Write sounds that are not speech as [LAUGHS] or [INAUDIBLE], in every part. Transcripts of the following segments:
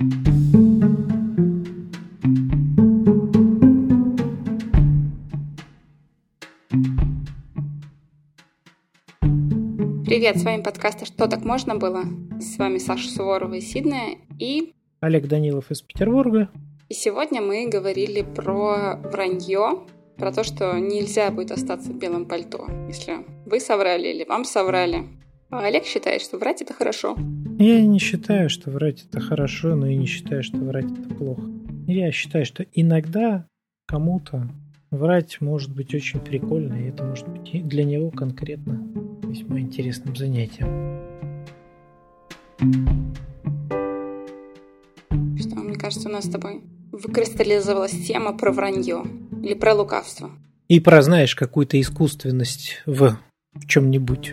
Привет, с вами подкаст «А «Что так можно было?» С вами Саша Суворова из Сиднея и... Олег Данилов из Петербурга. И сегодня мы говорили про вранье, про то, что нельзя будет остаться в белом пальто, если вы соврали или вам соврали. А Олег считает, что врать это хорошо. Я не считаю, что врать это хорошо, но и не считаю, что врать это плохо. Я считаю, что иногда кому-то врать может быть очень прикольно, и это может быть для него конкретно весьма интересным занятием. Что, мне кажется, у нас с тобой выкристаллизовалась тема про вранье или про лукавство. И про, знаешь, какую-то искусственность в, в чем-нибудь.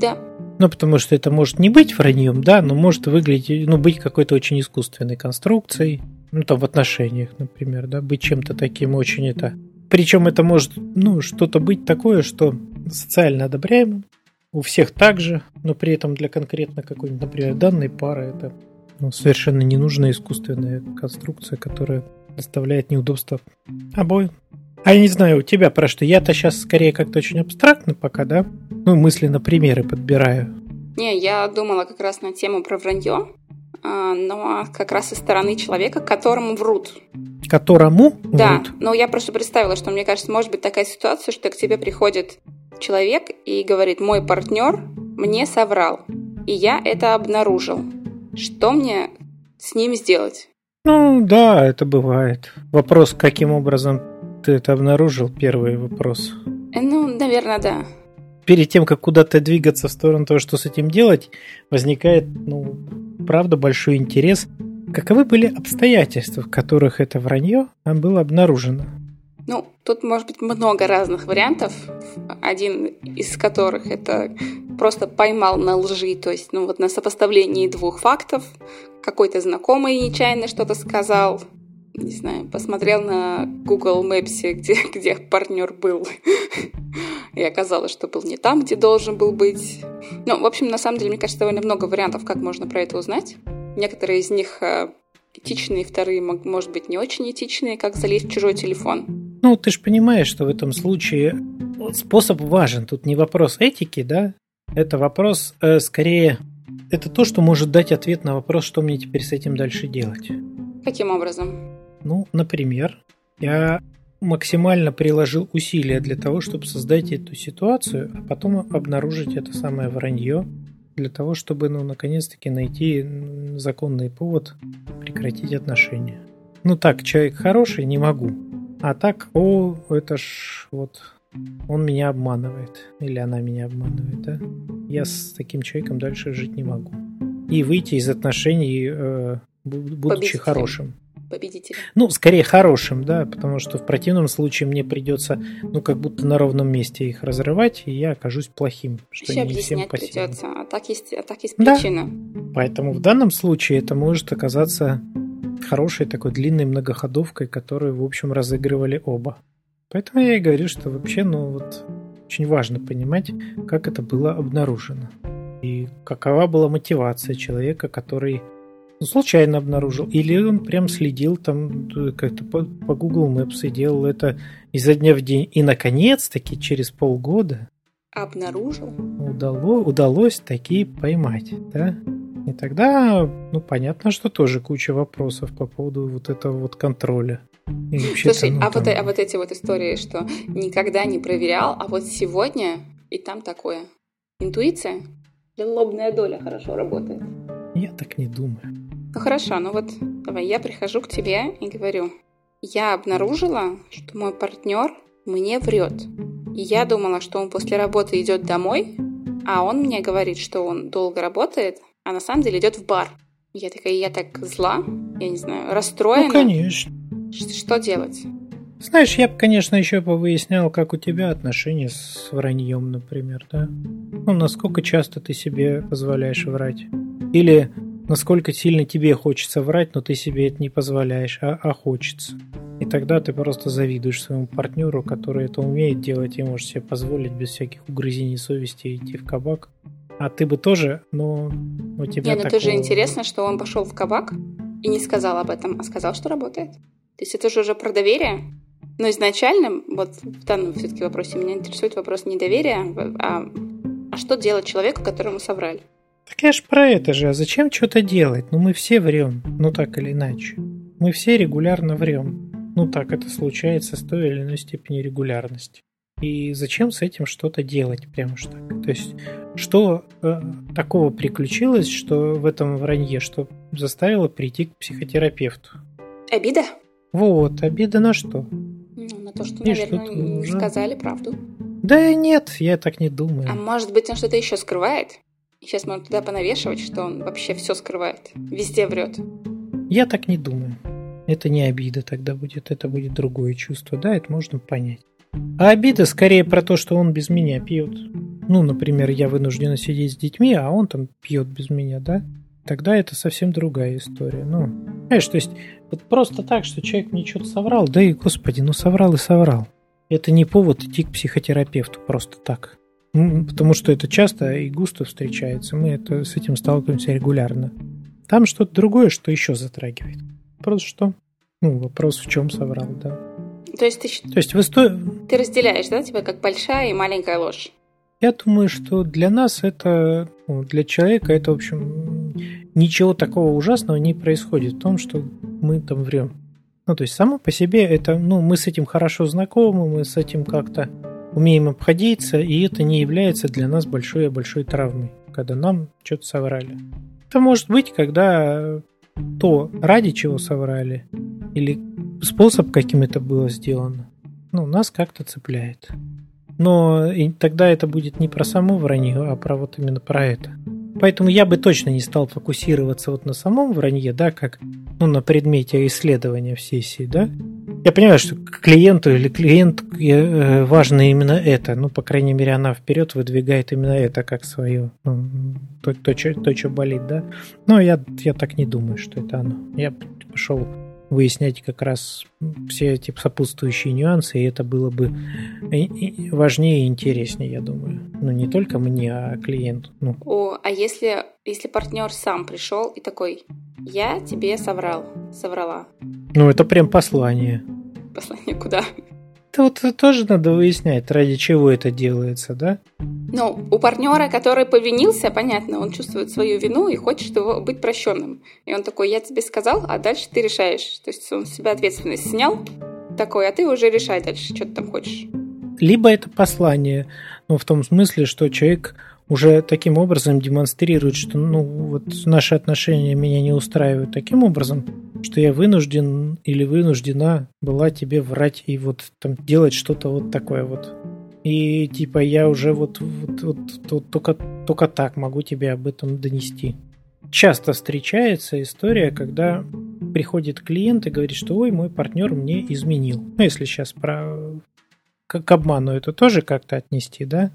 Да. Ну, потому что это может не быть враньем, да, но может выглядеть, ну, быть какой-то очень искусственной конструкцией. Ну, там в отношениях, например, да, быть чем-то таким очень это... Причем это может, ну, что-то быть такое, что социально одобряемым, у всех так же, но при этом для конкретно какой-нибудь, например, данной пары это ну, совершенно ненужная искусственная конструкция, которая доставляет неудобства обоим. А я не знаю, у тебя про что? Я-то сейчас скорее как-то очень абстрактно пока, да? Ну, мысленно примеры подбираю. Не, я думала как раз на тему про вранье, а, но как раз со стороны человека, которому врут. Которому Да, врут? но я просто представила, что мне кажется, может быть такая ситуация, что к тебе приходит человек и говорит, мой партнер мне соврал, и я это обнаружил. Что мне с ним сделать? Ну, да, это бывает. Вопрос, каким образом ты это обнаружил, первый вопрос. Э, Ну, наверное, да. Перед тем, как куда-то двигаться в сторону того, что с этим делать, возникает, ну, правда, большой интерес. Каковы были обстоятельства, в которых это вранье было обнаружено? Ну, тут может быть много разных вариантов. Один из которых это просто поймал на лжи, то есть, ну вот на сопоставлении двух фактов. Какой-то знакомый нечаянно что-то сказал, не знаю, посмотрел на Google Maps, где, [LAUGHS] где партнер был, и оказалось, что был не там, где должен был быть. Ну, в общем, на самом деле, мне кажется, довольно много вариантов, как можно про это узнать. Некоторые из них э, этичные, вторые, может быть, не очень этичные, как залезть в чужой телефон. Ну, ты же понимаешь, что в этом случае способ важен. Тут не вопрос этики, да? Это вопрос э, скорее... Это то, что может дать ответ на вопрос, что мне теперь с этим дальше делать. Каким образом? Ну, например, я максимально приложил усилия для того, чтобы создать эту ситуацию, а потом обнаружить это самое вранье, для того, чтобы, ну, наконец-таки найти законный повод прекратить отношения. Ну так, человек хороший, не могу. А так, о, это ж вот он меня обманывает. Или она меня обманывает, да? Я с таким человеком дальше жить не могу. И выйти из отношений, э, будучи Победителем. хорошим. Победитель. Ну, скорее хорошим, да, потому что в противном случае мне придется, ну, как будто на ровном месте их разрывать, и я окажусь плохим, что Еще не всем придется, а так есть, а так есть Да. причина. Поэтому в данном случае это может оказаться хорошей такой длинной многоходовкой, которую, в общем, разыгрывали оба. Поэтому я и говорю, что вообще, ну, вот, очень важно понимать, как это было обнаружено. И какова была мотивация человека, который случайно обнаружил, или он прям следил там э, как-то по, по Google Maps и делал это изо дня в день. И, наконец-таки, через полгода Обнаружил? удало, удалось таки поймать, да? И тогда, ну, понятно, что тоже куча вопросов по поводу вот этого вот контроля. И Слушай, ну, а, вот, там- а вот эти вот истории, что никогда не проверял, а вот сегодня и там такое. Интуиция? Лобная доля хорошо работает? Я так не думаю. Ну хорошо, ну вот давай я прихожу к тебе и говорю, я обнаружила, что мой партнер мне врет. И я думала, что он после работы идет домой, а он мне говорит, что он долго работает, а на самом деле идет в бар. Я такая, я так зла, я не знаю, расстроена. Ну, конечно. Ш- Что делать? Знаешь, я бы, конечно, еще повыяснял, как у тебя отношения с враньем, например, да? Ну, насколько часто ты себе позволяешь врать? Или насколько сильно тебе хочется врать, но ты себе это не позволяешь, а, а хочется. И тогда ты просто завидуешь своему партнеру, который это умеет делать и может себе позволить без всяких угрызений совести идти в кабак. А ты бы тоже, но у тебя Не, ну это же такого- интересно, что он пошел в кабак. и не сказал об этом, а сказал, что работает. То есть это же уже про доверие. Но изначально, вот в данном все-таки вопросе меня интересует вопрос не доверия, а, а что делать человеку, которому соврали. Так я ж про это же. А зачем что-то делать? Ну мы все врем, ну так или иначе. Мы все регулярно врем. Ну так это случается с той или иной степени регулярности. И зачем с этим что-то делать, прямо уж так? То есть, что э, такого приключилось, что в этом вранье, что заставило прийти к психотерапевту? Обида? Вот, обида на что? Ну, на то, что, И наверное, что не сказали правду. Да нет, я так не думаю. А может быть, он что-то еще скрывает? Сейчас можно туда понавешивать, что он вообще все скрывает. Везде врет. Я так не думаю. Это не обида тогда будет, это будет другое чувство. Да, это можно понять. А обида скорее про то, что он без меня пьет. Ну, например, я вынуждена сидеть с детьми, а он там пьет без меня, да? Тогда это совсем другая история. Ну, знаешь, то есть вот просто так, что человек мне что-то соврал, да и, господи, ну соврал и соврал. Это не повод идти к психотерапевту просто так. Потому что это часто и густо встречается. Мы это, с этим сталкиваемся регулярно. Там что-то другое, что еще затрагивает. Просто что? Ну, вопрос в чем соврал, да. То есть ты, То есть вы сто... ты разделяешь, да, тебя как большая и маленькая ложь? Я думаю, что для нас это, ну, для человека это, в общем, ничего такого ужасного не происходит в том, что мы там врем. Ну, то есть само по себе это, ну, мы с этим хорошо знакомы, мы с этим как-то умеем обходиться, и это не является для нас большой-большой травмой, когда нам что-то соврали. Это может быть, когда то, ради чего соврали, или способ, каким это было сделано, ну, нас как-то цепляет. Но и тогда это будет не про само вранье, а про вот именно про это. Поэтому я бы точно не стал фокусироваться вот на самом вранье, да, как ну, на предмете исследования в сессии, да. Я понимаю, что клиенту или клиент э, важно именно это. Ну, по крайней мере, она вперед выдвигает именно это как свое, ну, то, то, то, то, что болит, да. Но я, я так не думаю, что это оно. Я пошел выяснять как раз все эти сопутствующие нюансы, и это было бы важнее и интереснее, я думаю. Ну, не только мне, а клиенту. Ну. О, а если, если партнер сам пришел и такой, я тебе соврал, соврала. Ну, это прям послание. Послание куда? Это вот тоже надо выяснять, ради чего это делается, да? Ну, у партнера, который повинился, понятно, он чувствует свою вину и хочет его быть прощенным. И он такой, я тебе сказал, а дальше ты решаешь. То есть он с себя ответственность снял, такой, а ты уже решай дальше, что ты там хочешь. Либо это послание, ну, в том смысле, что человек уже таким образом демонстрирует, что ну, вот наши отношения меня не устраивают таким образом, что я вынужден или вынуждена была тебе врать и вот там делать что-то вот такое вот. И типа я уже вот, вот, вот, вот только, только так могу тебе об этом донести. Часто встречается история, когда приходит клиент и говорит, что ой, мой партнер мне изменил. Ну, если сейчас про к обману это тоже как-то отнести, да?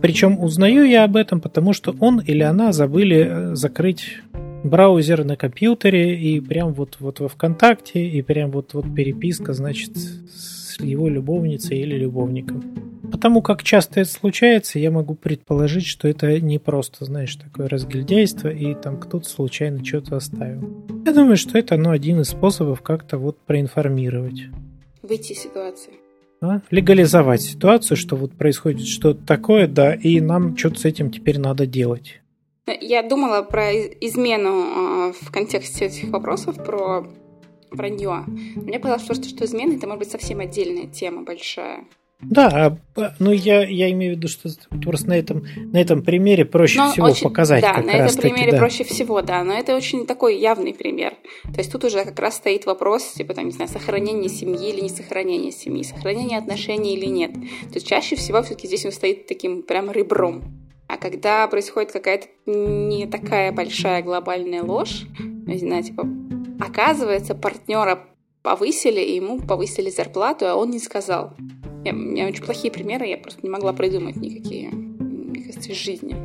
Причем узнаю я об этом, потому что он или она забыли э, закрыть браузер на компьютере и прям вот, вот во ВКонтакте, и прям вот, вот переписка, значит, с его любовницей или любовником. Потому как часто это случается, я могу предположить, что это не просто, знаешь, такое разгильдяйство, и там кто-то случайно что-то оставил. Я думаю, что это ну, один из способов как-то вот проинформировать. Выйти из ситуации да, легализовать ситуацию, что вот происходит что-то такое, да, и нам что-то с этим теперь надо делать. Я думала про измену э, в контексте этих вопросов, про вранье. Мне показалось, что, что измена это может быть совсем отдельная тема большая. Да, а, ну я, я имею в виду, что просто на этом, на этом примере проще но всего очень, показать. Да, как на раз этом примере да. проще всего, да. Но это очень такой явный пример. То есть тут уже как раз стоит вопрос, типа, там, не знаю, сохранение семьи или не сохранение семьи, сохранение отношений или нет. То есть чаще всего все-таки здесь он стоит таким прям ребром. А когда происходит какая-то не такая большая глобальная ложь, не знаю, типа, оказывается, партнера повысили, и ему повысили зарплату, а он не сказал. Я, у меня очень плохие примеры, я просто не могла придумать никакие, мне кажется, из жизни.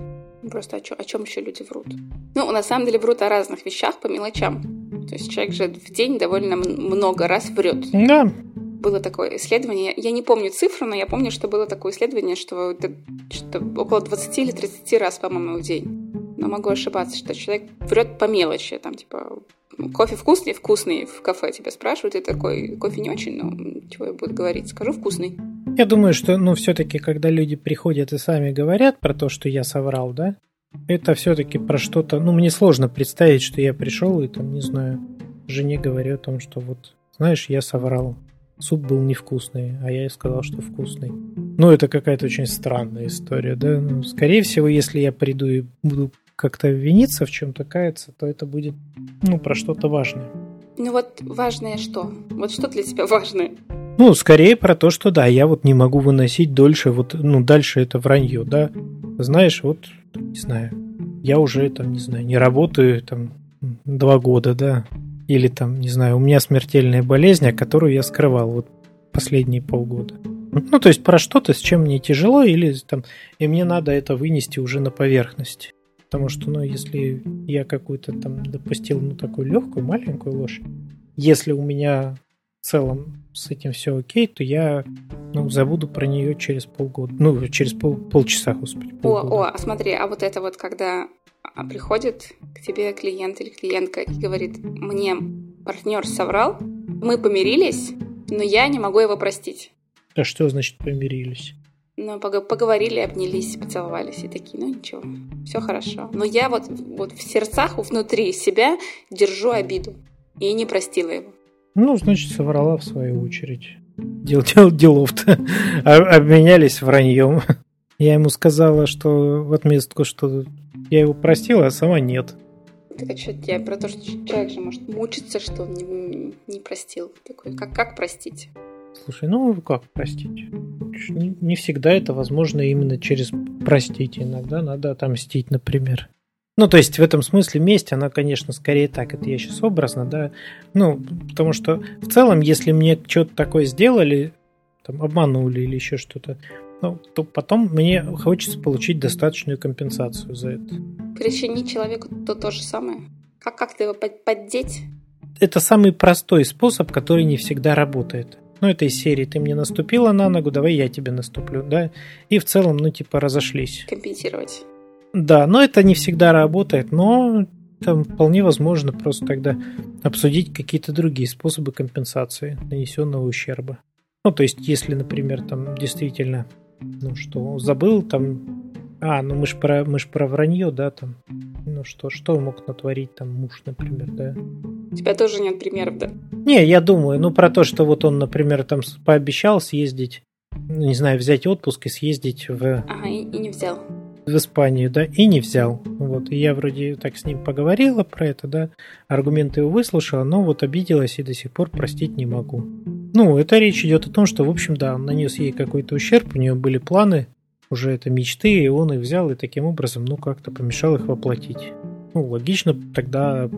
Просто о, чё, о чем еще люди врут? Ну, на самом деле врут о разных вещах по мелочам. То есть человек же в день довольно много раз врет. Да. Было такое исследование, я не помню цифру, но я помню, что было такое исследование, что, что около 20 или 30 раз, по-моему, в день но могу ошибаться, что человек врет по мелочи, там, типа, кофе вкусный, вкусный в кафе тебя спрашивают, и такой, кофе не очень, но чего я буду говорить, скажу вкусный. Я думаю, что, ну, все-таки, когда люди приходят и сами говорят про то, что я соврал, да, это все-таки про что-то, ну, мне сложно представить, что я пришел и там, не знаю, жене говорю о том, что вот, знаешь, я соврал. Суп был невкусный, а я ей сказал, что вкусный. Ну, это какая-то очень странная история, да. Ну, скорее всего, если я приду и буду как-то виниться в чем-то, каяться, то это будет, ну, про что-то важное. Ну вот важное что? Вот что для тебя важное? Ну, скорее про то, что да, я вот не могу выносить дольше, вот, ну, дальше это вранье, да. Знаешь, вот, не знаю, я уже там, не знаю, не работаю там два года, да, или там, не знаю, у меня смертельная болезнь, которую я скрывал вот последние полгода. Ну, то есть про что-то, с чем мне тяжело, или там, и мне надо это вынести уже на поверхность. Потому что, ну, если я какую-то там допустил, ну, такую легкую, маленькую ложь, если у меня в целом с этим все окей, то я ну, забуду про нее через полгода. Ну, через пол, полчаса, господи. Полгода. О, о, а смотри, а вот это вот, когда а, приходит к тебе клиент или клиентка и говорит, мне партнер соврал, мы помирились, но я не могу его простить. А что значит помирились? Ну, поговорили, обнялись, поцеловались и такие, ну ничего, все хорошо. Но я вот, вот в сердцах, внутри себя держу обиду и не простила его. Ну, значит, соврала в свою очередь. Дел, дел, делов-то [LAUGHS] обменялись враньем. Я ему сказала, что в отместку, что я его простила, а сама нет. Так а что я про то, что человек же может мучиться, что он не, не простил. Такой, как, как простить? Слушай, ну как простить? Не, не всегда это возможно именно через простить. Иногда надо отомстить, например. Ну, то есть в этом смысле месть, она, конечно, скорее так, это я сейчас образно, да. Ну, потому что в целом, если мне что-то такое сделали, там, обманули или еще что-то, ну, то потом мне хочется получить достаточную компенсацию за это. Причинить человеку то то же самое? Как как-то его поддеть? Это самый простой способ, который не всегда работает. Ну, это из серии «Ты мне наступила на ногу, давай я тебе наступлю», да? И в целом, ну, типа, разошлись. Компенсировать. Да, но это не всегда работает, но там вполне возможно просто тогда обсудить какие-то другие способы компенсации нанесенного ущерба. Ну, то есть, если, например, там действительно, ну что, забыл там, а, ну мы ж про, мы ж про вранье, да, там, ну что, что мог натворить там муж, например, да. У тебя тоже нет примеров, да? Не, я думаю, ну про то, что вот он, например, там пообещал съездить, ну, не знаю, взять отпуск и съездить в... Ага, и, и не взял в Испанию, да, и не взял. Вот, и я вроде так с ним поговорила про это, да, аргументы его выслушала, но вот обиделась и до сих пор простить не могу. Ну, это речь идет о том, что, в общем, да, он нанес ей какой-то ущерб, у нее были планы, уже это мечты, и он их взял и таким образом, ну, как-то помешал их воплотить. Ну, логично тогда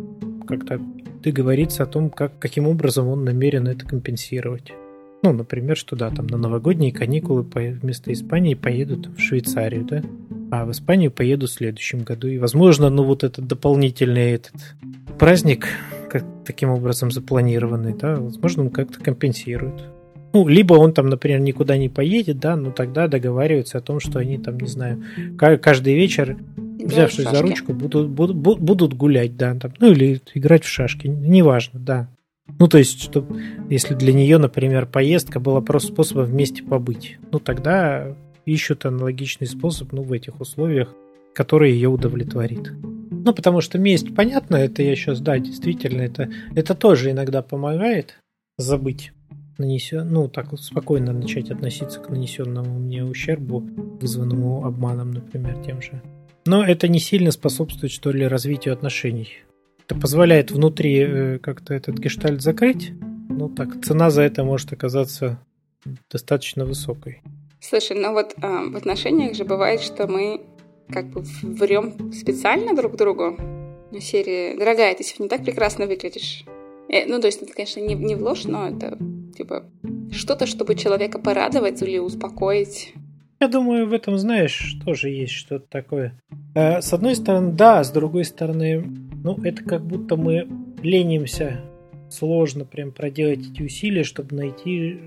как-то договориться о том, как, каким образом он намерен это компенсировать. Ну, например, что да, там на новогодние каникулы вместо Испании поедут в Швейцарию, да? А в Испанию поеду в следующем году. И, возможно, ну вот этот дополнительный этот праздник, как таким образом запланированный, да, возможно, он как-то компенсирует. Ну, либо он там, например, никуда не поедет, да, но тогда договариваются о том, что они там, не знаю, каждый вечер, взявшись за ручку, будут, будут, будут гулять, да, там, ну или играть в шашки, неважно, да. Ну, то есть, что если для нее, например, поездка была просто способом вместе побыть, ну, тогда ищут аналогичный способ, ну, в этих условиях, который ее удовлетворит. Ну, потому что месть, понятно, это я сейчас, да, действительно, это, это тоже иногда помогает забыть нанесен, ну, так спокойно начать относиться к нанесенному мне ущербу, вызванному обманом, например, тем же. Но это не сильно способствует, что ли, развитию отношений. Это позволяет внутри э, как-то этот гештальт закрыть. Ну так, цена за это может оказаться достаточно высокой. Слушай, ну вот э, в отношениях же бывает, что мы как бы врем специально друг другу. Ну, серии «Дорогая, ты сегодня так прекрасно выглядишь». Э, ну, то есть это, конечно, не, не в ложь, но это типа что-то, чтобы человека порадовать или успокоить. Я думаю, в этом, знаешь, тоже есть что-то такое. Э, с одной стороны, да, с другой стороны, ну, это как будто мы ленимся. Сложно прям проделать эти усилия, чтобы найти,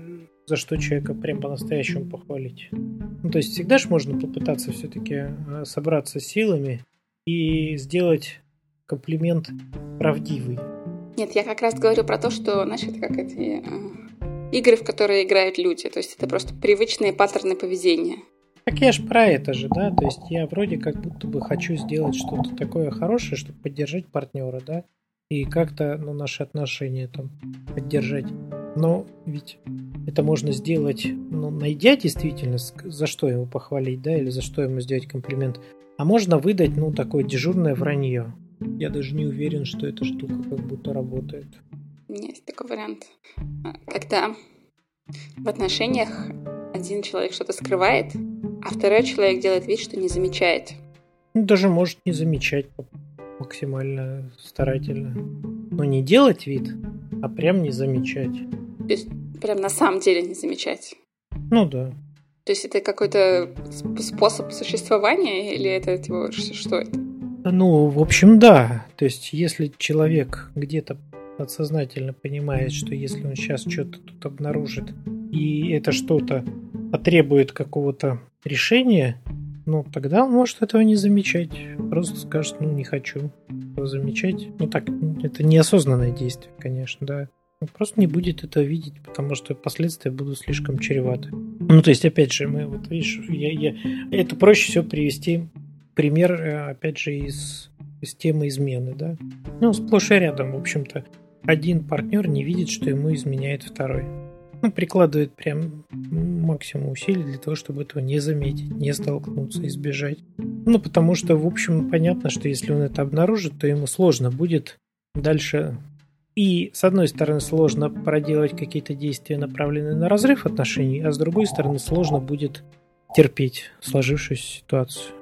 за что человека прям по-настоящему похвалить. Ну, то есть всегда же можно попытаться все-таки э, собраться силами и сделать комплимент правдивый. Нет, я как раз говорю про то, что, это как эти э, игры, в которые играют люди. То есть это просто привычные паттерны поведения. Так я ж про это же, да, то есть я вроде как будто бы хочу сделать что-то такое хорошее, чтобы поддержать партнера, да, и как-то, ну, наши отношения там поддержать. Но ведь это можно сделать, ну, найдя действительно, за что ему похвалить, да, или за что ему сделать комплимент. А можно выдать, ну, такое дежурное вранье. Я даже не уверен, что эта штука как будто работает. Есть такой вариант. Когда в отношениях один человек что-то скрывает, а второй человек делает вид, что не замечает. Даже может не замечать максимально старательно. Но не делать вид, а прям не замечать. То есть прям на самом деле не замечать. Ну да. То есть это какой-то способ существования или это типа, что это? Ну, в общем, да. То есть если человек где-то подсознательно понимает, что если он сейчас что-то тут обнаружит, и это что-то потребует какого-то решения, ну, тогда он может этого не замечать. Просто скажет, ну, не хочу этого замечать. Ну, так, это неосознанное действие, конечно, да. Он просто не будет этого видеть, потому что последствия будут слишком чреваты. Ну, то есть, опять же, мы, вот видишь, я, я, это проще всего привести пример, э, опять же, из, из темы измены, да. Ну, сплошь и рядом, в общем-то, один партнер не видит, что ему изменяет второй ну, прикладывает прям максимум усилий для того, чтобы этого не заметить, не столкнуться, избежать. Ну, потому что, в общем, понятно, что если он это обнаружит, то ему сложно будет дальше и, с одной стороны, сложно проделать какие-то действия, направленные на разрыв отношений, а с другой стороны, сложно будет терпеть сложившуюся ситуацию.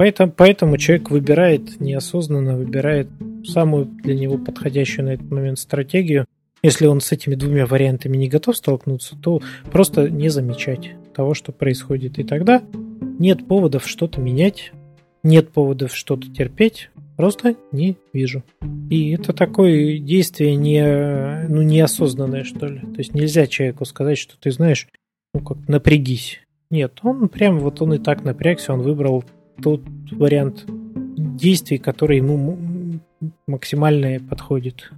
Поэтому, поэтому человек выбирает, неосознанно выбирает самую для него подходящую на этот момент стратегию – если он с этими двумя вариантами не готов столкнуться, то просто не замечать того, что происходит. И тогда нет поводов что-то менять, нет поводов что-то терпеть, просто не вижу. И это такое действие не, ну, неосознанное, что ли. То есть нельзя человеку сказать, что ты знаешь, ну как, напрягись. Нет, он прям вот он и так напрягся, он выбрал тот вариант действий, который ему максимально подходит.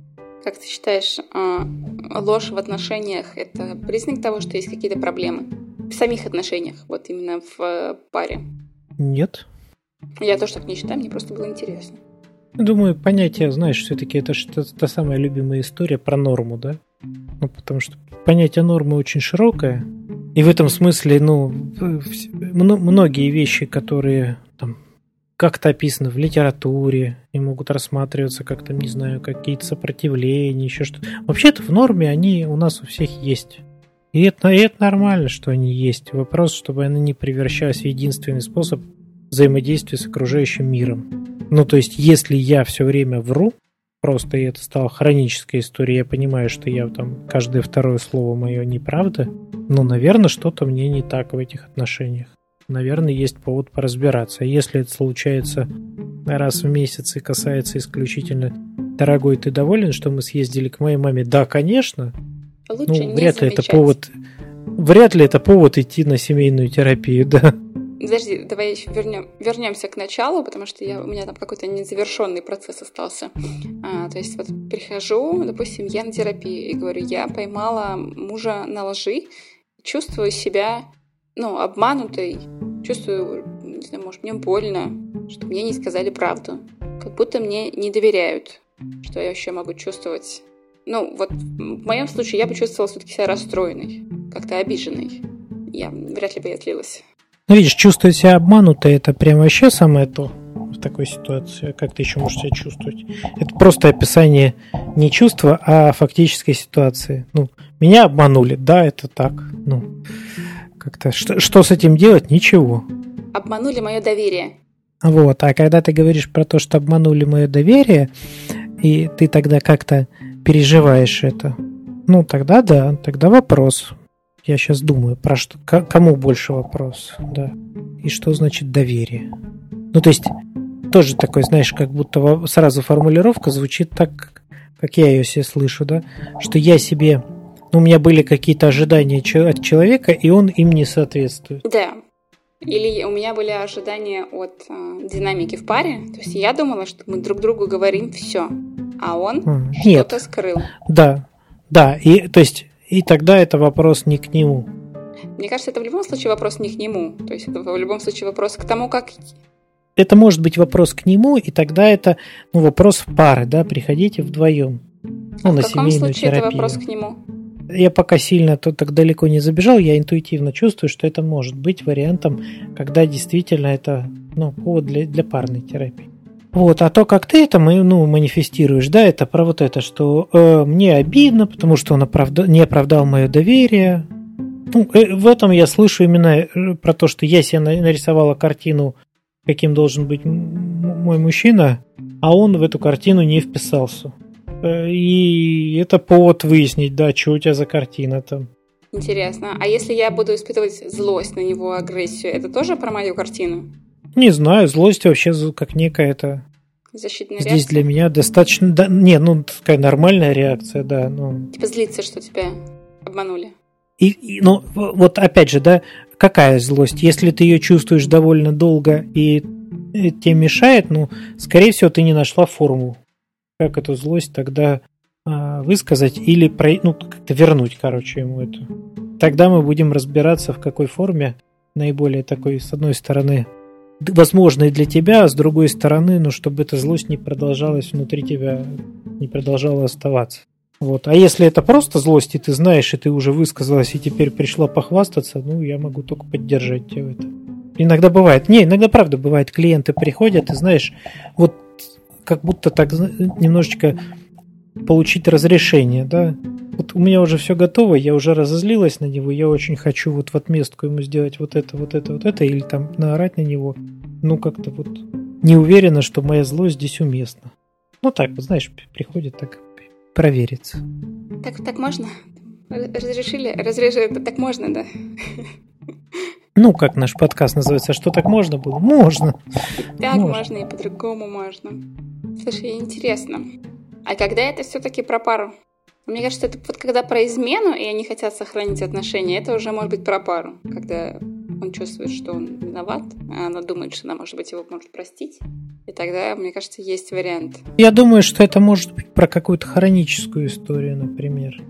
Как ты считаешь, а, ложь в отношениях – это признак того, что есть какие-то проблемы? В самих отношениях, вот именно в э, паре? Нет. Я тоже так не считаю, мне просто было интересно. Думаю, понятие, знаешь, все-таки это что та самая любимая история про норму, да? Ну, потому что понятие нормы очень широкое. И в этом смысле, ну, многие вещи, которые там как-то описаны в литературе и могут рассматриваться как то не знаю, какие-то сопротивления, еще что-то. Вообще-то в норме они у нас у всех есть. И это, и это нормально, что они есть. Вопрос, чтобы они не превращались в единственный способ взаимодействия с окружающим миром. Ну, то есть, если я все время вру, просто и это стало хронической историей, я понимаю, что я там каждое второе слово мое неправда, но, наверное, что-то мне не так в этих отношениях наверное, есть повод поразбираться. Если это случается раз в месяц и касается исключительно «Дорогой, ты доволен, что мы съездили к моей маме?» Да, конечно. Лучше ну, вряд ли это повод... Вряд ли это повод идти на семейную терапию, [LAUGHS] да. Подожди, давай еще вернем, вернемся к началу, потому что я, у меня там какой-то незавершенный процесс остался. А, то есть вот прихожу, допустим, я на терапию и говорю, я поймала мужа на лжи, чувствую себя ну, обманутой, чувствую, не знаю, может, мне больно, что мне не сказали правду. Как будто мне не доверяют, что я вообще могу чувствовать. Ну, вот в моем случае я бы чувствовала все-таки себя расстроенной, как-то обиженной. Я вряд ли бы я длилась. Ну, видишь, чувствовать себя обманутой – это прям вообще самое то в такой ситуации. Как ты еще можешь себя чувствовать? Это просто описание не чувства, а фактической ситуации. Ну, меня обманули, да, это так. Ну, как-то что, что с этим делать? Ничего. Обманули мое доверие. Вот, а когда ты говоришь про то, что обманули мое доверие, и ты тогда как-то переживаешь это, ну тогда да, тогда вопрос. Я сейчас думаю, про что, кому больше вопрос, да. И что значит доверие? Ну, то есть, тоже такой, знаешь, как будто сразу формулировка звучит так, как я ее себе слышу, да, что я себе у меня были какие-то ожидания от человека, и он им не соответствует. Да. Или у меня были ожидания от э, динамики в паре. То есть я думала, что мы друг другу говорим все, а он Нет. что-то скрыл. Да, да. И, то есть, и тогда это вопрос не к нему. Мне кажется, это в любом случае вопрос не к нему. То есть это в любом случае вопрос к тому, как это может быть вопрос к нему, и тогда это ну, вопрос в пары, да, приходите вдвоем. Ну, а на в каком случае терапию. это вопрос к нему? Я пока сильно то так далеко не забежал, я интуитивно чувствую, что это может быть вариантом, когда действительно это ну, повод для, для парной терапии. Вот, а то, как ты это ну, манифестируешь, да, это про вот это, что э, мне обидно, потому что он оправда... не оправдал мое доверие. Ну, э, в этом я слышу именно э, про то, что я себе нарисовала картину каким должен быть мой мужчина, а он в эту картину не вписался. Э, и это повод выяснить, да, что у тебя за картина там. Интересно. А если я буду испытывать злость на него, агрессию, это тоже про мою картину? Не знаю, злость вообще как некая это... Защитная Здесь реакция? для меня достаточно... Да, не, ну, такая нормальная реакция, да. Ну. Типа злиться, что тебя обманули. И, и, ну, вот опять же, да, какая злость? Если ты ее чувствуешь довольно долго и тебе мешает, ну, скорее всего, ты не нашла форму, как эту злость тогда а, высказать или про, ну, как-то вернуть, короче, ему это. Тогда мы будем разбираться, в какой форме наиболее такой, с одной стороны, возможной для тебя, а с другой стороны, ну, чтобы эта злость не продолжалась внутри тебя, не продолжала оставаться. Вот. А если это просто злость, и ты знаешь, и ты уже высказалась, и теперь пришла похвастаться, ну, я могу только поддержать тебя в этом. Иногда бывает. Не, иногда правда бывает. Клиенты приходят, и знаешь, вот как будто так немножечко получить разрешение, да. Вот у меня уже все готово, я уже разозлилась на него, я очень хочу вот в отместку ему сделать вот это, вот это, вот это, или там наорать на него. Ну, как-то вот не уверена, что моя злость здесь уместна. Ну так, знаешь, приходит так провериться. Так, так можно? Разрешили? Разрешили? Так можно, да? Ну, как наш подкаст называется, что так можно было? Можно. Так можно, можно и по-другому можно. Слушай, интересно. А когда это все-таки про пару? Мне кажется, это вот когда про измену, и они хотят сохранить отношения, это уже может быть про пару. Когда он чувствует, что он виноват, а она думает, что она, может быть, его может простить. И тогда, мне кажется, есть вариант. Я думаю, что это может быть про какую-то хроническую историю, например.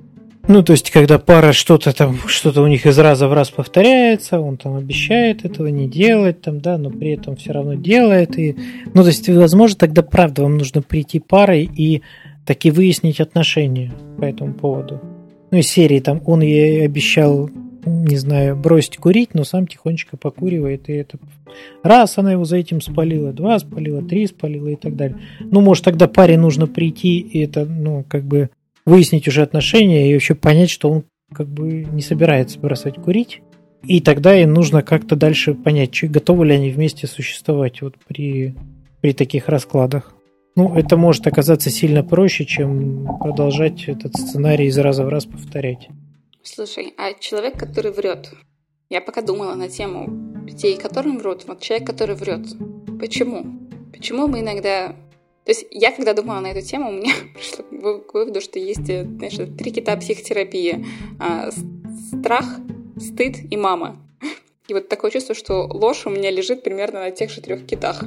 Ну, то есть, когда пара что-то там, что-то у них из раза в раз повторяется, он там обещает этого не делать, там, да, но при этом все равно делает. И, ну, то есть, возможно, тогда правда вам нужно прийти парой и таки выяснить отношения по этому поводу. Ну, из серии там он ей обещал не знаю, бросить курить, но сам тихонечко покуривает, и это раз она его за этим спалила, два спалила, три спалила и так далее. Ну, может, тогда паре нужно прийти и это, ну, как бы выяснить уже отношения и вообще понять, что он как бы не собирается бросать курить. И тогда им нужно как-то дальше понять, готовы ли они вместе существовать вот при, при таких раскладах. Ну, это может оказаться сильно проще, чем продолжать этот сценарий из раза в раз повторять. Слушай, а человек, который врет, я пока думала на тему людей, которым врут, вот человек, который врет, почему? Почему мы иногда... То есть я, когда думала на эту тему, у меня [LAUGHS] пришло к выводу, что есть, э, знаешь, три кита психотерапии. А, страх, стыд и мама. [LAUGHS] И вот такое чувство, что ложь у меня лежит примерно на тех же трех китах.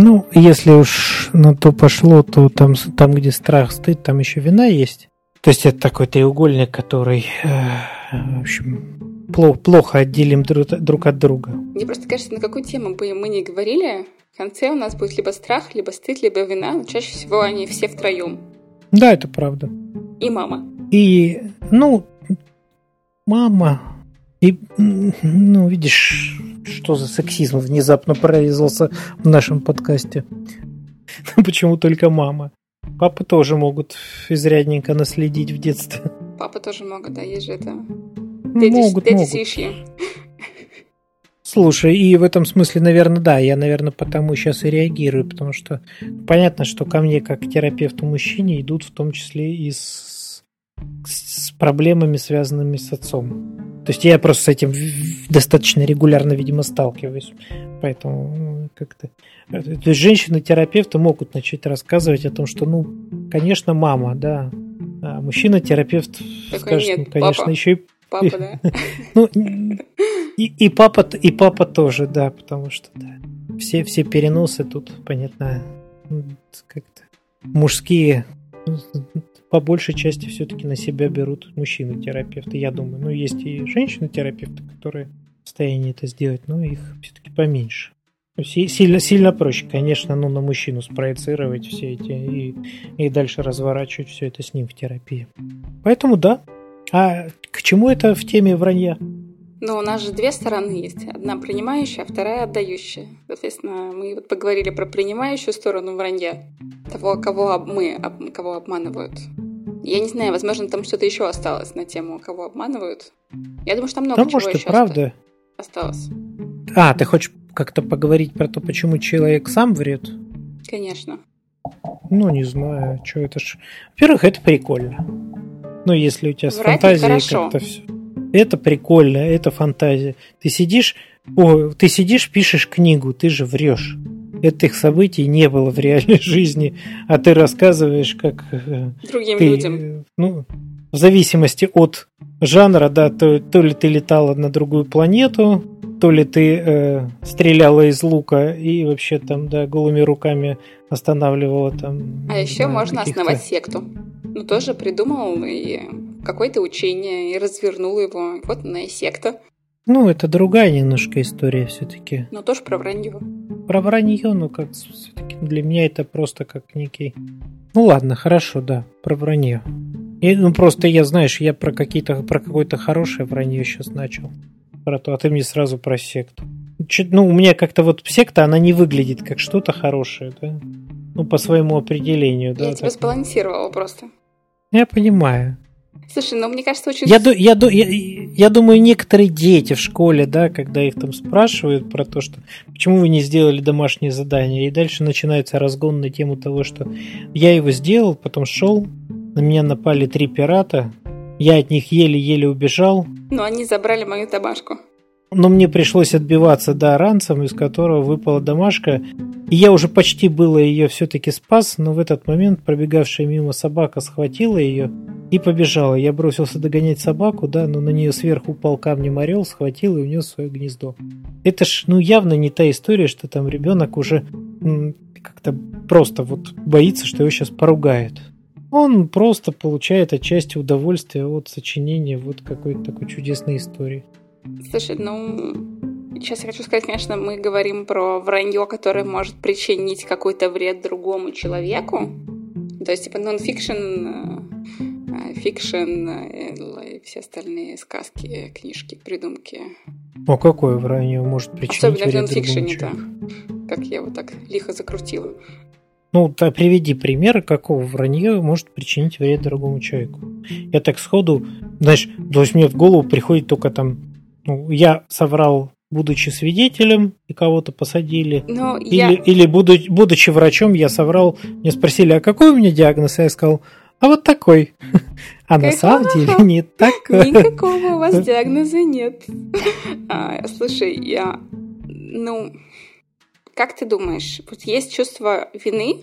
Ну, если уж на то пошло, то там, там где страх, стыд, там еще вина есть. То есть это такой треугольник, который, э, в общем, плохо, плохо отделим друг, друг от друга. Мне просто кажется, на какую тему бы мы ни говорили, в конце у нас будет либо страх, либо стыд, либо вина, но чаще всего они все втроем. Да, это правда. И мама. И, ну, мама. И, ну, видишь, что за сексизм внезапно прорезался в нашем подкасте. [LAUGHS] Почему только мама? Папы тоже могут изрядненько наследить в детстве. Папы тоже могут, да, есть же это... Могут, могут. Слушай, и в этом смысле, наверное, да, я, наверное, потому сейчас и реагирую, потому что понятно, что ко мне как к терапевту мужчине идут в том числе и с, с проблемами, связанными с отцом. То есть я просто с этим достаточно регулярно, видимо, сталкиваюсь. Поэтому ну, как-то... То есть женщины-терапевты могут начать рассказывать о том, что, ну, конечно, мама, да. А мужчина-терапевт скажет, нет, ну, конечно, папа. еще и... Папа, [LAUGHS] да. Ну, И, и, папа, и папа тоже, да, потому что да, все, все переносы тут, понятно, как-то мужские по большей части все-таки на себя берут мужчины-терапевты, я думаю. Ну, есть и женщины-терапевты, которые в состоянии это сделать, но их все-таки поменьше. Сильно, сильно проще, конечно, ну, на мужчину спроецировать все эти и, и дальше разворачивать все это с ним в терапии. Поэтому да. А к чему это в теме вранья? Ну, у нас же две стороны есть. Одна принимающая, а вторая отдающая. Соответственно, мы вот поговорили про принимающую сторону вранья. Того, кого мы, кого обманывают. Я не знаю, возможно, там что-то еще осталось на тему, кого обманывают. Я думаю, что там много там, чего может, еще правда. осталось. А, ты хочешь как-то поговорить про то, почему человек сам врет? Конечно. Ну, не знаю, что это ж... Во-первых, это прикольно. Ну, если у тебя с Врать фантазией как-то все... Это прикольно, это фантазия. Ты сидишь, о, ты сидишь, пишешь книгу, ты же врешь. Этих событий не было в реальной [LAUGHS] жизни, а ты рассказываешь, как э, другим ты, людям. Ну, в зависимости от жанра, да, то, то ли ты летала на другую планету, то ли ты э, стреляла из лука и вообще там, да, голыми руками останавливала там. А еще можно основать секту. Ну, тоже придумал и какое-то учение, и развернул его. Вот она и секта. Ну, это другая немножко история все-таки. Но тоже про вранье. Про вранье, ну как все-таки для меня это просто как некий. Ну ладно, хорошо, да, про вранье. И, ну просто я, знаешь, я про какие-то про какое-то хорошее вранье сейчас начал. Про то, а ты мне сразу про секту. Чуть, ну, у меня как-то вот секта, она не выглядит как что-то хорошее, да? Ну, по своему определению, я да. Я тебя сбалансировала просто. Я понимаю. Слушай, ну мне кажется, очень... Я, я, я, я думаю, некоторые дети в школе, да, когда их там спрашивают про то, что почему вы не сделали домашнее задание, и дальше начинается разгон на тему того, что я его сделал, потом шел, на меня напали три пирата, я от них еле-еле убежал. Но они забрали мою домашку. Но мне пришлось отбиваться, да, ранцем, из которого выпала домашка. И я уже почти было ее все-таки спас, но в этот момент пробегавшая мимо собака схватила ее и побежала. Я бросился догонять собаку, да, но на нее сверху упал камнем орел, схватил и унес свое гнездо. Это ж, ну, явно не та история, что там ребенок уже как-то просто вот боится, что его сейчас поругают. Он просто получает отчасти удовольствие от сочинения вот какой-то такой чудесной истории. Слушай, ну, сейчас я хочу сказать, конечно, мы говорим про вранье, которое может причинить какой-то вред другому человеку. То есть, типа, нон-фикшн, фикшн и все остальные сказки, книжки, придумки. Ну, какое вранье может причинить Особенно вред в нон-фикшене, да. Как я вот так лихо закрутила. Ну, то приведи пример, какого вранье может причинить вред другому человеку. Я так сходу, знаешь, то есть мне в голову приходит только там ну, я соврал, будучи свидетелем, и кого-то посадили. Но или, я... или будучи, будучи врачом, я соврал, мне спросили, а какой у меня диагноз? Я сказал, а вот такой. А на самом деле [LAUGHS] не такой. Никакого у вас диагноза нет. [LAUGHS] А, слушай, я... Ну, как ты думаешь, вот есть чувство вины,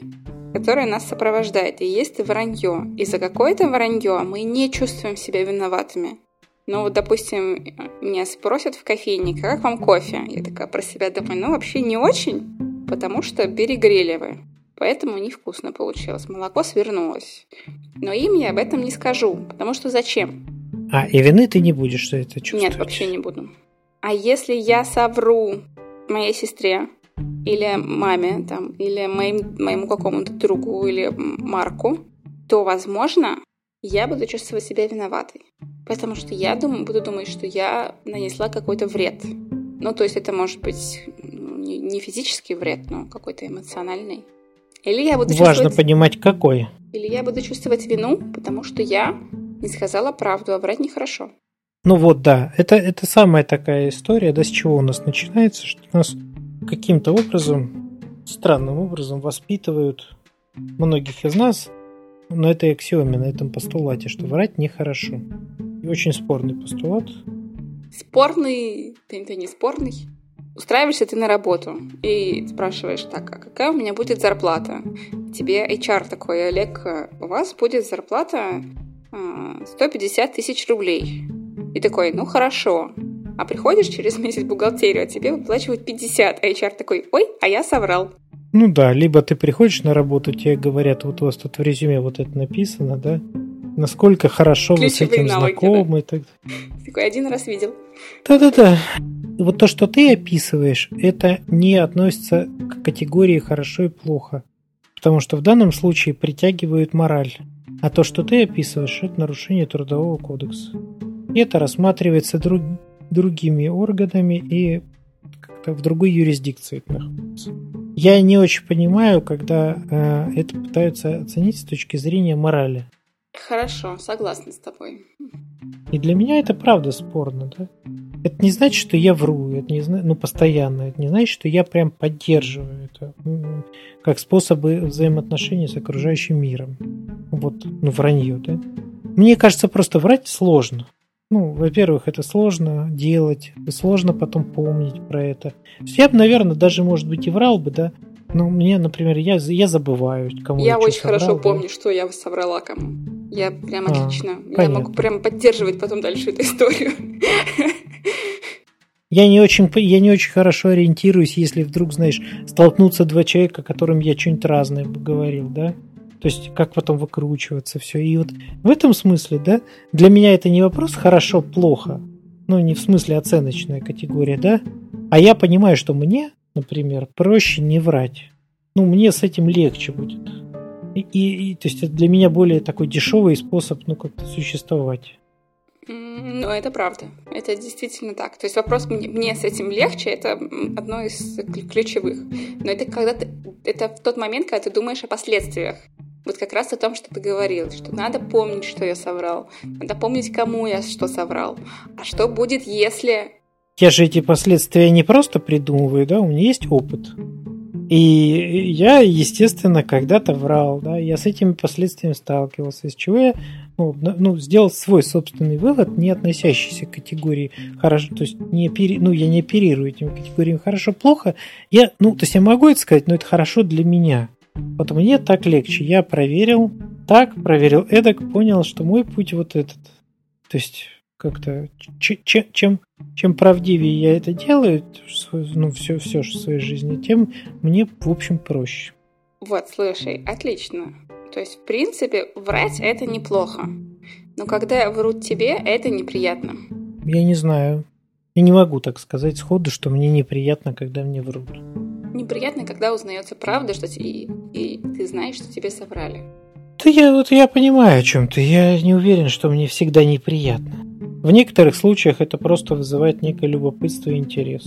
которое нас сопровождает, и есть вранье. И за какое-то вранье мы не чувствуем себя виноватыми. Ну, вот, допустим, меня спросят в кофейне, как вам кофе? Я такая про себя думаю, ну, вообще не очень, потому что перегрели вы. Поэтому невкусно получилось. Молоко свернулось. Но им я об этом не скажу, потому что зачем? А, и вины ты не будешь что это чувствовать? Нет, вообще не буду. А если я совру моей сестре, или маме, там, или моим, моему какому-то другу, или Марку, то, возможно, я буду чувствовать себя виноватой. Потому что я думаю, буду думать, что я нанесла какой-то вред. Ну, то есть это может быть ну, не физический вред, но какой-то эмоциональный. Или я буду Важно чувствовать... понимать, какой. Или я буду чувствовать вину, потому что я не сказала правду, а врать нехорошо. Ну вот, да, это, это самая такая история, да, с чего у нас начинается, что нас каким-то образом, странным образом воспитывают многих из нас на этой аксиоме, на этом постулате, что врать нехорошо. И очень спорный постулат. Спорный, ты, не спорный. Устраиваешься ты на работу и спрашиваешь, так, а какая у меня будет зарплата? Тебе HR такой, Олег, у вас будет зарплата 150 а, тысяч рублей. И такой, ну хорошо. А приходишь через месяц в бухгалтерию, а тебе выплачивают 50, а HR такой, ой, а я соврал. Ну да, либо ты приходишь на работу, тебе говорят, вот у вас тут в резюме вот это написано, да, насколько хорошо Ключевые вы с этим навыки, знакомы. Да. Так... Такой один раз видел. Да-да-да. Вот то, что ты описываешь, это не относится к категории хорошо и плохо. Потому что в данном случае притягивают мораль. А то, что ты описываешь, это нарушение трудового кодекса. Это рассматривается друг, другими органами и как-то в другой юрисдикции находится. Я не очень понимаю, когда э, это пытаются оценить с точки зрения морали. Хорошо, согласна с тобой. И для меня это правда спорно, да? Это не значит, что я вру, это не значит, ну, постоянно. Это не значит, что я прям поддерживаю это как способы взаимоотношений с окружающим миром. Вот, ну, вранье, да? Мне кажется, просто врать сложно. Ну, во-первых, это сложно делать, сложно потом помнить про это. Я бы, наверное, даже, может быть, и врал бы, да, ну, мне, например, я, я забываю, кому я, я очень соврал, хорошо да? помню, что я соврала кому. Я прям а, отлично. Понятно. Я могу прям поддерживать потом дальше эту историю. Я не, очень, я не очень хорошо ориентируюсь, если вдруг, знаешь, столкнутся два человека, которым я что-нибудь разное говорил, да? То есть, как потом выкручиваться, все. И вот в этом смысле, да, для меня это не вопрос хорошо-плохо, ну, не в смысле оценочная категория, да, а я понимаю, что мне например, проще не врать. Ну, мне с этим легче будет. И, и, то есть это для меня более такой дешевый способ, ну, как-то существовать. Ну, это правда. Это действительно так. То есть вопрос мне, мне с этим легче, это одно из ключевых. Но это когда ты, это в тот момент, когда ты думаешь о последствиях. Вот как раз о том, что ты говорил, что надо помнить, что я соврал, надо помнить, кому я что соврал. А что будет, если я же эти последствия не просто придумываю, да, у меня есть опыт. И я, естественно, когда-то врал, да, я с этими последствиями сталкивался, из чего я ну, ну, сделал свой собственный вывод, не относящийся к категории хорошо, то есть не опери, ну, я не оперирую этими категориями хорошо-плохо, я, ну, то есть я могу это сказать, но это хорошо для меня. Вот мне так легче. Я проверил так, проверил эдак, понял, что мой путь вот этот. То есть как-то чем, чем правдивее я это делаю, ну, все, все в своей жизни, тем мне, в общем, проще. Вот, слушай, отлично. То есть, в принципе, врать это неплохо. Но когда врут тебе, это неприятно. Я не знаю. Я не могу так сказать сходу, что мне неприятно, когда мне врут. Неприятно, когда узнается правда, что и, и ты знаешь, что тебе соврали. Да я вот я понимаю о чем ты. Я не уверен, что мне всегда неприятно. В некоторых случаях это просто вызывает некое любопытство и интерес.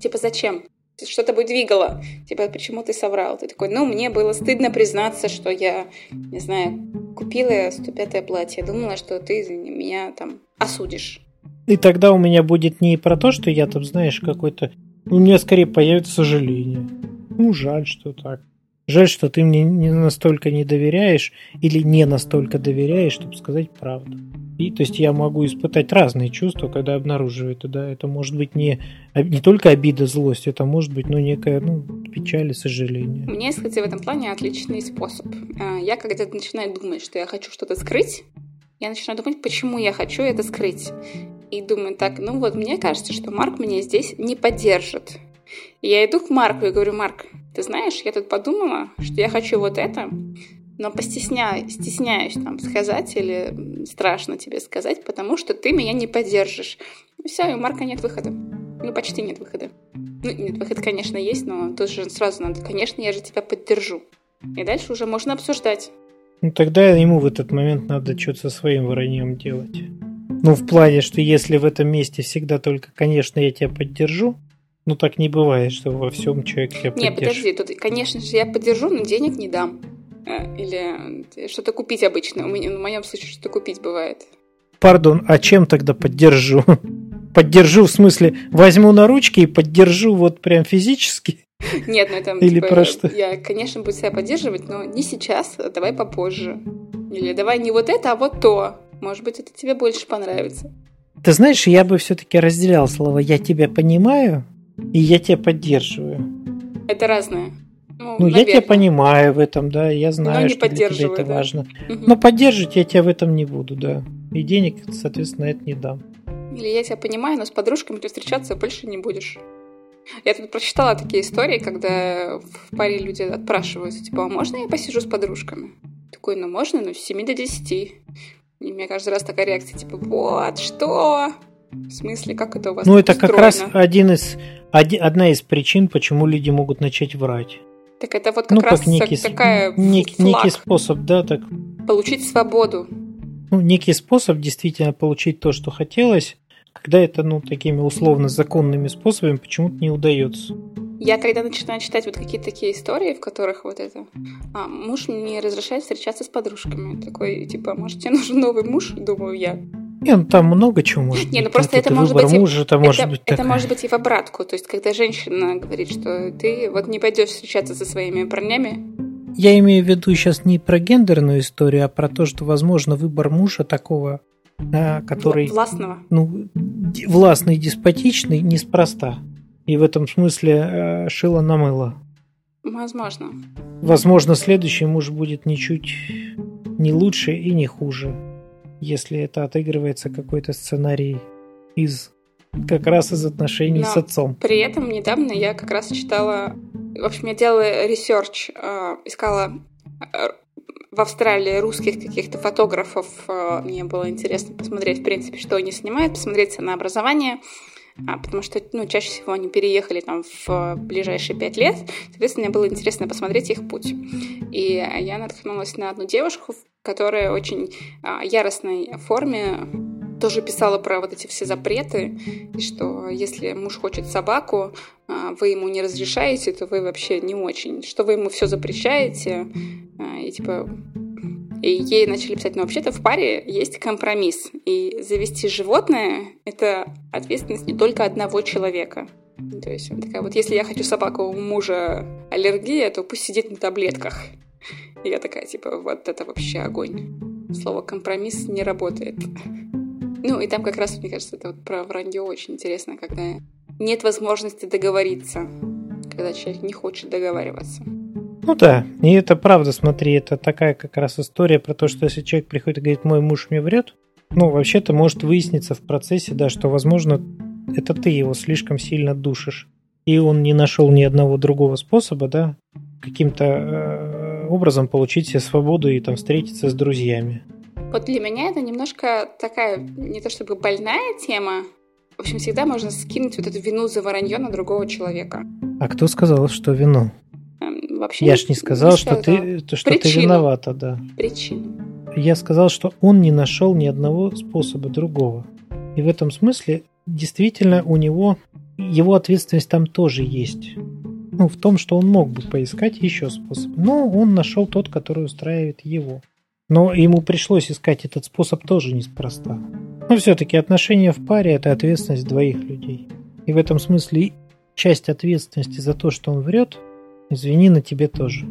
Типа зачем? Что тобой двигало? Типа, почему ты соврал? Ты такой, ну, мне было стыдно признаться, что я, не знаю, купила 105 платье. Думала, что ты меня там осудишь. И тогда у меня будет не про то, что я там, знаешь, какой-то... У меня скорее появится сожаление. Ну, жаль, что так. Жаль, что ты мне не настолько не доверяешь или не настолько доверяешь, чтобы сказать правду. И, то есть я могу испытать разные чувства, когда обнаруживаю это. Да? Это может быть не, не только обида, злость, это может быть ну, некая ну, печаль и сожаление. У меня есть, кстати, в этом плане отличный способ. А, я когда начинаю думать, что я хочу что-то скрыть, я начинаю думать, почему я хочу это скрыть. И думаю, так, ну вот мне кажется, что Марк меня здесь не поддержит. И я иду к Марку и говорю, Марк, ты знаешь, я тут подумала, что я хочу вот это, но постесняюсь, стесняюсь там сказать или страшно тебе сказать, потому что ты меня не поддержишь. И все, и у Марка нет выхода. Ну, почти нет выхода. Ну, нет, выход, конечно, есть, но тут же сразу надо, конечно, я же тебя поддержу. И дальше уже можно обсуждать. Ну, тогда ему в этот момент надо что-то со своим враньем делать. Ну, в плане, что если в этом месте всегда только, конечно, я тебя поддержу, ну, так не бывает, что во всем человек тебя поддержит. Не, подожди, тут, конечно же, я поддержу, но денег не дам. Э, или что-то купить обычно. У меня, в моем случае что-то купить бывает. Пардон, а чем тогда поддержу? [LAUGHS] Поддержу в смысле возьму на ручки и поддержу вот прям физически? [LAUGHS] Нет, ну это Или типа, про что? я, конечно, буду себя поддерживать, но не сейчас, а давай попозже. Или давай не вот это, а вот то. Может быть, это тебе больше понравится. Ты знаешь, я бы все-таки разделял слова «я тебя понимаю» и «я тебя поддерживаю». Это разное. Ну, ну я тебя понимаю в этом, да, я знаю, Но что для тебя это да? важно. Угу. Но поддерживать я тебя в этом не буду, да. И денег, соответственно, это не дам. Или я тебя понимаю, но с подружками ты встречаться больше не будешь. Я тут прочитала такие истории, когда в паре люди отпрашиваются, типа, а можно я посижу с подружками? Такой, ну можно, но с 7 до 10. И у меня каждый раз такая реакция, типа, вот, что? В смысле, как это у вас Ну, это устроено? как раз один из, один, одна из причин, почему люди могут начать врать. Так это вот как ну, раз как некий, такая нек, некий способ, да, так. Получить свободу. Ну, некий способ действительно получить то, что хотелось, когда это, ну, такими условно законными способами почему-то не удается. Я когда начинаю читать вот какие-то такие истории, в которых вот это, а, муж не разрешает встречаться с подружками, такой, типа, может, тебе нужен новый муж, думаю я. Не, ну там много чего может Не, ну просто это может быть, мужа, это, может быть это может быть и в обратку. То есть, когда женщина говорит, что ты вот не пойдешь встречаться со своими парнями. Я имею в виду сейчас не про гендерную историю, а про то, что, возможно, выбор мужа такого, который... Властного. Ну, властный, деспотичный, неспроста. И в этом смысле э, шило на мыло. Возможно. Возможно, следующий муж будет ничуть не лучше и не хуже если это отыгрывается какой-то сценарий из как раз из отношений Но с отцом. При этом недавно я как раз читала, в общем, я делала research, э, искала э, в Австралии русских каких-то фотографов. Э, мне было интересно посмотреть, в принципе, что они снимают, посмотреть на образование а, потому что ну, чаще всего они переехали там в ближайшие пять лет, соответственно, мне было интересно посмотреть их путь. И я наткнулась на одну девушку, которая очень а, яростной форме тоже писала про вот эти все запреты, и что если муж хочет собаку, а, вы ему не разрешаете, то вы вообще не очень, что вы ему все запрещаете, а, и типа и ей начали писать, ну вообще-то в паре есть компромисс, и завести животное — это ответственность не только одного человека. То есть такая вот, если я хочу собаку, у мужа аллергия, то пусть сидит на таблетках. И я такая, типа, вот это вообще огонь. Слово «компромисс» не работает. Ну, и там как раз, мне кажется, это вот про вранье очень интересно, когда нет возможности договориться, когда человек не хочет договариваться. Ну да, и это правда, смотри, это такая как раз история про то, что если человек приходит и говорит, мой муж мне врет, ну, вообще-то может выясниться в процессе, да, что, возможно, это ты его слишком сильно душишь, и он не нашел ни одного другого способа, да, каким-то э, образом получить себе свободу и там встретиться с друзьями. Вот для меня это немножко такая, не то чтобы больная тема, в общем, всегда можно скинуть вот эту вину за воронье на другого человека. А кто сказал, что вину? вообще Я ж не сказал, не что, ты, что Причину. ты виновата, да. Причину. Я сказал, что он не нашел ни одного способа другого. И в этом смысле действительно у него его ответственность там тоже есть. Ну, в том, что он мог бы поискать еще способ. Но он нашел тот, который устраивает его. Но ему пришлось искать этот способ тоже неспроста. Но все-таки отношения в паре – это ответственность двоих людей. И в этом смысле часть ответственности за то, что он врет, Извини, на тебе тоже.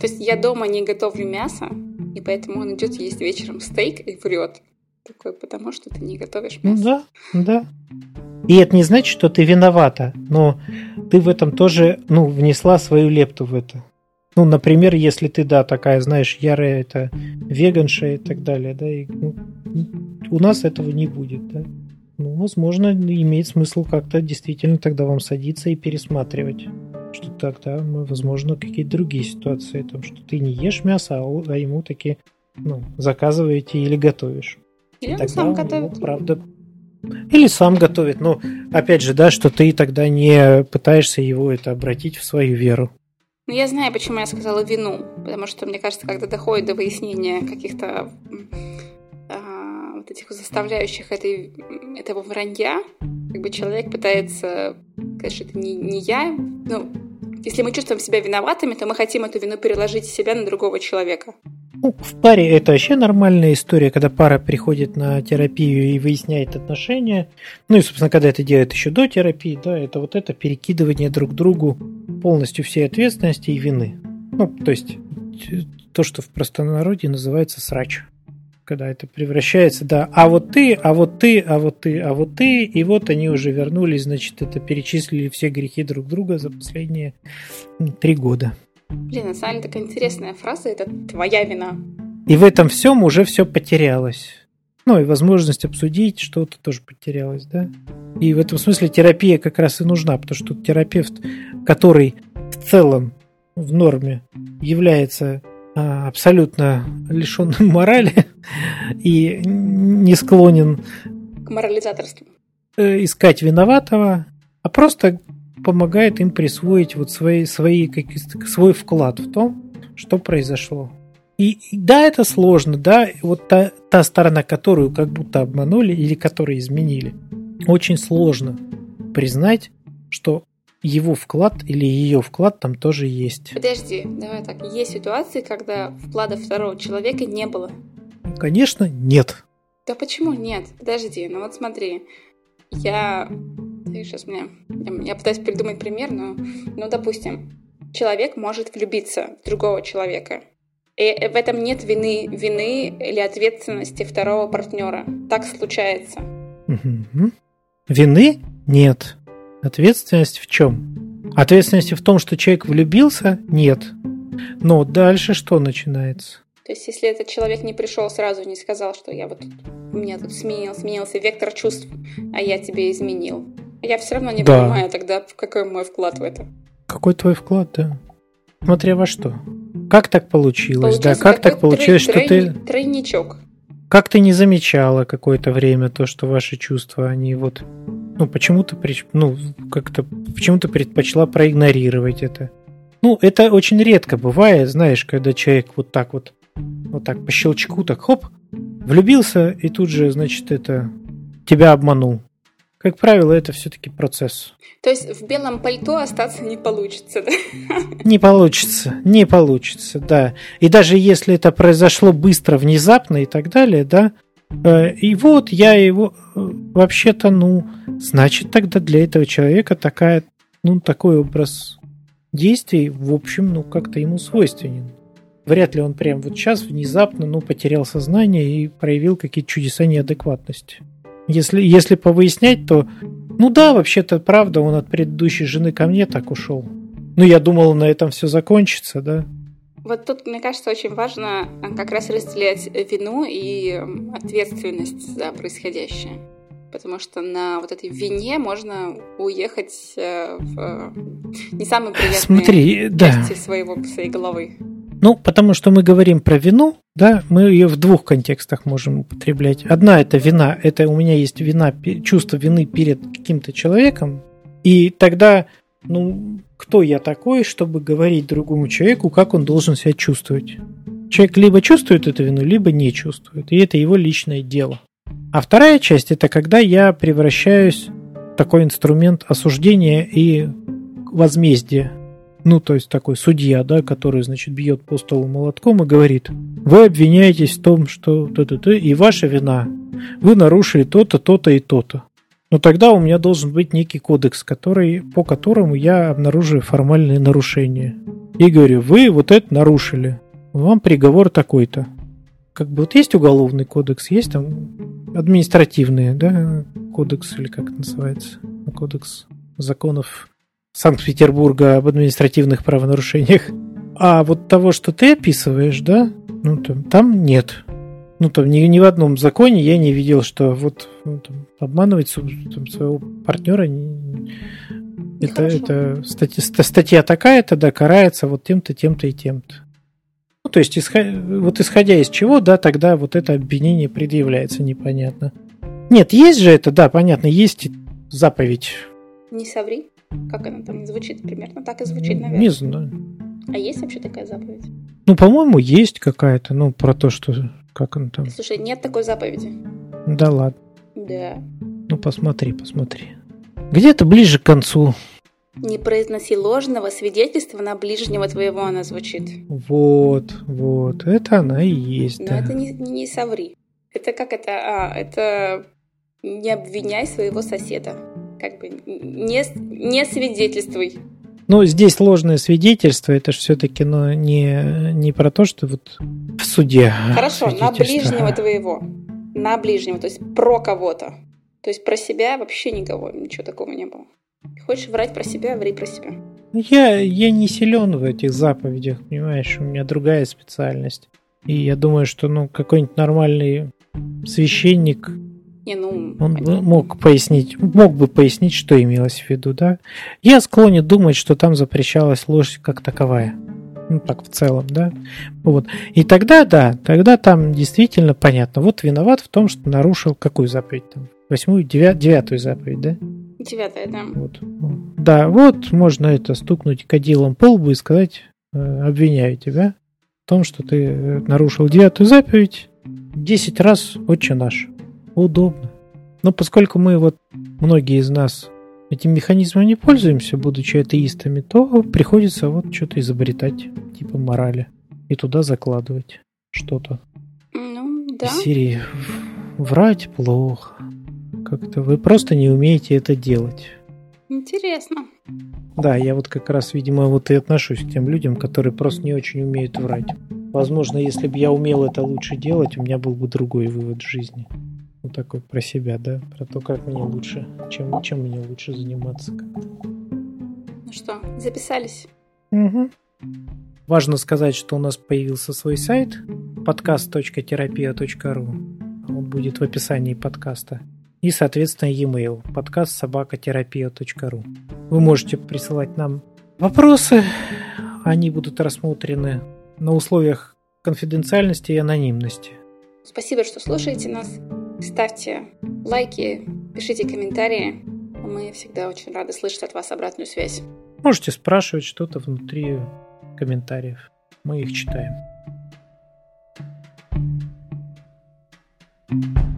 То есть я дома не готовлю мясо, и поэтому он идет есть вечером стейк и врет. Такой, потому что ты не готовишь мясо. Да, да. И это не значит, что ты виновата, но ты в этом тоже, ну, внесла свою лепту в это. Ну, например, если ты, да, такая, знаешь, ярая это веганша и так далее, да, и, ну, у нас этого не будет, да. Ну, возможно, имеет смысл как-то действительно тогда вам садиться и пересматривать что тогда, возможно, какие-то другие ситуации, там, что ты не ешь мясо, а, а ему таки ну, заказываете или готовишь. Или он сам готовит. Правда, или сам готовит. Но опять же, да, что ты тогда не пытаешься его это обратить в свою веру. Ну, я знаю, почему я сказала вину. Потому что, мне кажется, когда доходит до выяснения каких-то а, вот этих заставляющих этой, этого вранья, как бы человек пытается сказать, что это не, не я. Ну, если мы чувствуем себя виноватыми, то мы хотим эту вину переложить себя на другого человека. Ну, в паре это вообще нормальная история, когда пара приходит на терапию и выясняет отношения. Ну и, собственно, когда это делает еще до терапии, да, это вот это перекидывание друг другу полностью всей ответственности и вины. Ну, то есть то, что в простонародье называется срач когда это превращается, да, а вот ты, а вот ты, а вот ты, а вот ты, и вот они уже вернулись, значит, это перечислили все грехи друг друга за последние три года. Блин, на самом деле такая интересная фраза, это твоя вина. И в этом всем уже все потерялось. Ну, и возможность обсудить что-то тоже потерялась, да? И в этом смысле терапия как раз и нужна, потому что терапевт, который в целом в норме является а, абсолютно лишенным [LAUGHS] морали и не склонен к морализаторству. Э, искать виноватого, а просто помогает им присвоить вот свои, свои, свой вклад в том, что произошло. И да, это сложно, да, вот та, та сторона, которую как будто обманули или которую изменили, очень сложно признать, что его вклад или ее вклад там тоже есть. Подожди, давай так. Есть ситуации, когда вклада второго человека не было? Конечно, нет. Да почему нет? Подожди, ну вот смотри. Я... Ты сейчас мне... Я, я пытаюсь придумать пример, но... Ну, допустим, человек может влюбиться в другого человека. И в этом нет вины, вины или ответственности второго партнера. Так случается. Угу. Вины нет. Ответственность в чем? Ответственность в том, что человек влюбился? Нет. Но дальше что начинается? То есть, если этот человек не пришел сразу, не сказал, что я вот у меня тут сменил, сменился вектор чувств, а я тебе изменил. Я все равно не да. понимаю тогда, какой мой вклад в это. Какой твой вклад, да? Смотря во что. Как так получилось? Получился да, как так получилось, трой, что трой, ты... Тройничок. Как ты не замечала какое-то время то, что ваши чувства, они вот... Ну, почему-то ну, как-то почему-то предпочла проигнорировать это. Ну, это очень редко бывает, знаешь, когда человек вот так вот, вот так по щелчку, так хоп, влюбился, и тут же, значит, это тебя обманул. Как правило, это все-таки процесс. То есть в белом пальто остаться не получится, да? Не получится, не получится, да. И даже если это произошло быстро, внезапно и так далее, да, э, и вот я его э, вообще-то, ну, значит, тогда для этого человека такая, ну, такой образ действий, в общем, ну, как-то ему свойственен. Вряд ли он прям вот сейчас внезапно, ну, потерял сознание и проявил какие-то чудеса неадекватности. Если, если повыяснять, то, ну да, вообще-то правда, он от предыдущей жены ко мне так ушел. Ну, я думал, на этом все закончится, да. Вот тут, мне кажется, очень важно а, как раз разделять вину и ответственность за происходящее. Потому что на вот этой вине можно уехать э, в не самые приятные Смотри, части да. своего, своей головы. Ну, потому что мы говорим про вину, да, мы ее в двух контекстах можем употреблять. Одна это вина, это у меня есть вина, чувство вины перед каким-то человеком, и тогда, ну, кто я такой, чтобы говорить другому человеку, как он должен себя чувствовать? Человек либо чувствует эту вину, либо не чувствует, и это его личное дело. А вторая часть это когда я превращаюсь в такой инструмент осуждения и возмездия ну, то есть такой судья, да, который, значит, бьет по столу молотком и говорит, вы обвиняетесь в том, что то-то-то, и ваша вина. Вы нарушили то-то, то-то и то-то. Но тогда у меня должен быть некий кодекс, который, по которому я обнаруживаю формальные нарушения. И говорю, вы вот это нарушили. Вам приговор такой-то. Как бы вот есть уголовный кодекс, есть там административный, да, кодекс, или как это называется, кодекс законов Санкт-Петербурга об административных правонарушениях. А вот того, что ты описываешь, да, ну там, там нет. Ну там ни, ни в одном законе я не видел, что вот ну, там, обманывать там, своего партнера не, это, это статья, статья такая-то, да, карается вот тем-то, тем-то и тем-то. Ну, то есть, исход, вот исходя из чего, да, тогда вот это обвинение предъявляется непонятно. Нет, есть же это, да, понятно, есть заповедь. Не соври. Как она там звучит? Примерно так и звучит, наверное. Не знаю. А есть вообще такая заповедь? Ну, по-моему, есть какая-то, ну, про то, что... Как она там? Слушай, нет такой заповеди. Да ладно. Да. Ну, посмотри, посмотри. Где-то ближе к концу. Не произноси ложного свидетельства на ближнего твоего, она звучит. Вот, вот, это она и есть, Но да. это не, не соври. Это как это? А, это не обвиняй своего соседа как бы не, не свидетельствуй. Ну, здесь ложное свидетельство, это же все-таки ну, не, не про то, что вот в суде. Хорошо, на ближнего твоего. На ближнего, то есть про кого-то. То есть про себя вообще никого, ничего такого не было. Хочешь врать про себя, ври про себя. Я, я не силен в этих заповедях, понимаешь, у меня другая специальность. И я думаю, что ну какой-нибудь нормальный священник не, ну, он бы мог пояснить, мог бы пояснить, что имелось в виду, да? Я склонен думать, что там запрещалась ложь как таковая. Ну, так в целом, да. Вот. И тогда, да, тогда там действительно понятно. Вот виноват в том, что нарушил какую заповедь там? Восьмую, девят, девятую заповедь, да? Девятая, да. Вот. Да, вот можно это стукнуть кадилом по лбу и сказать, э, обвиняю тебя в том, что ты э, нарушил девятую заповедь десять раз отче наш. Удобно. Но поскольку мы вот, многие из нас этим механизмом не пользуемся, будучи атеистами, то приходится вот что-то изобретать, типа морали, и туда закладывать что-то. Ну, да. Из серии врать плохо. Как-то вы просто не умеете это делать. Интересно. Да, я вот как раз, видимо, вот и отношусь к тем людям, которые просто не очень умеют врать. Возможно, если бы я умел это лучше делать, у меня был бы другой вывод в жизни. Вот такой про себя, да? Про то, как мне лучше, чем, чем мне лучше заниматься как-то. Ну что, записались? Угу. Важно сказать, что у нас появился свой сайт podcast.терапия.ру. Он будет в описании подкаста. И, соответственно, e-mail подкаст. Вы можете присылать нам вопросы. Они будут рассмотрены на условиях конфиденциальности и анонимности. Спасибо, что слушаете нас. Ставьте лайки, пишите комментарии. Мы всегда очень рады слышать от вас обратную связь. Можете спрашивать что-то внутри комментариев. Мы их читаем. thank you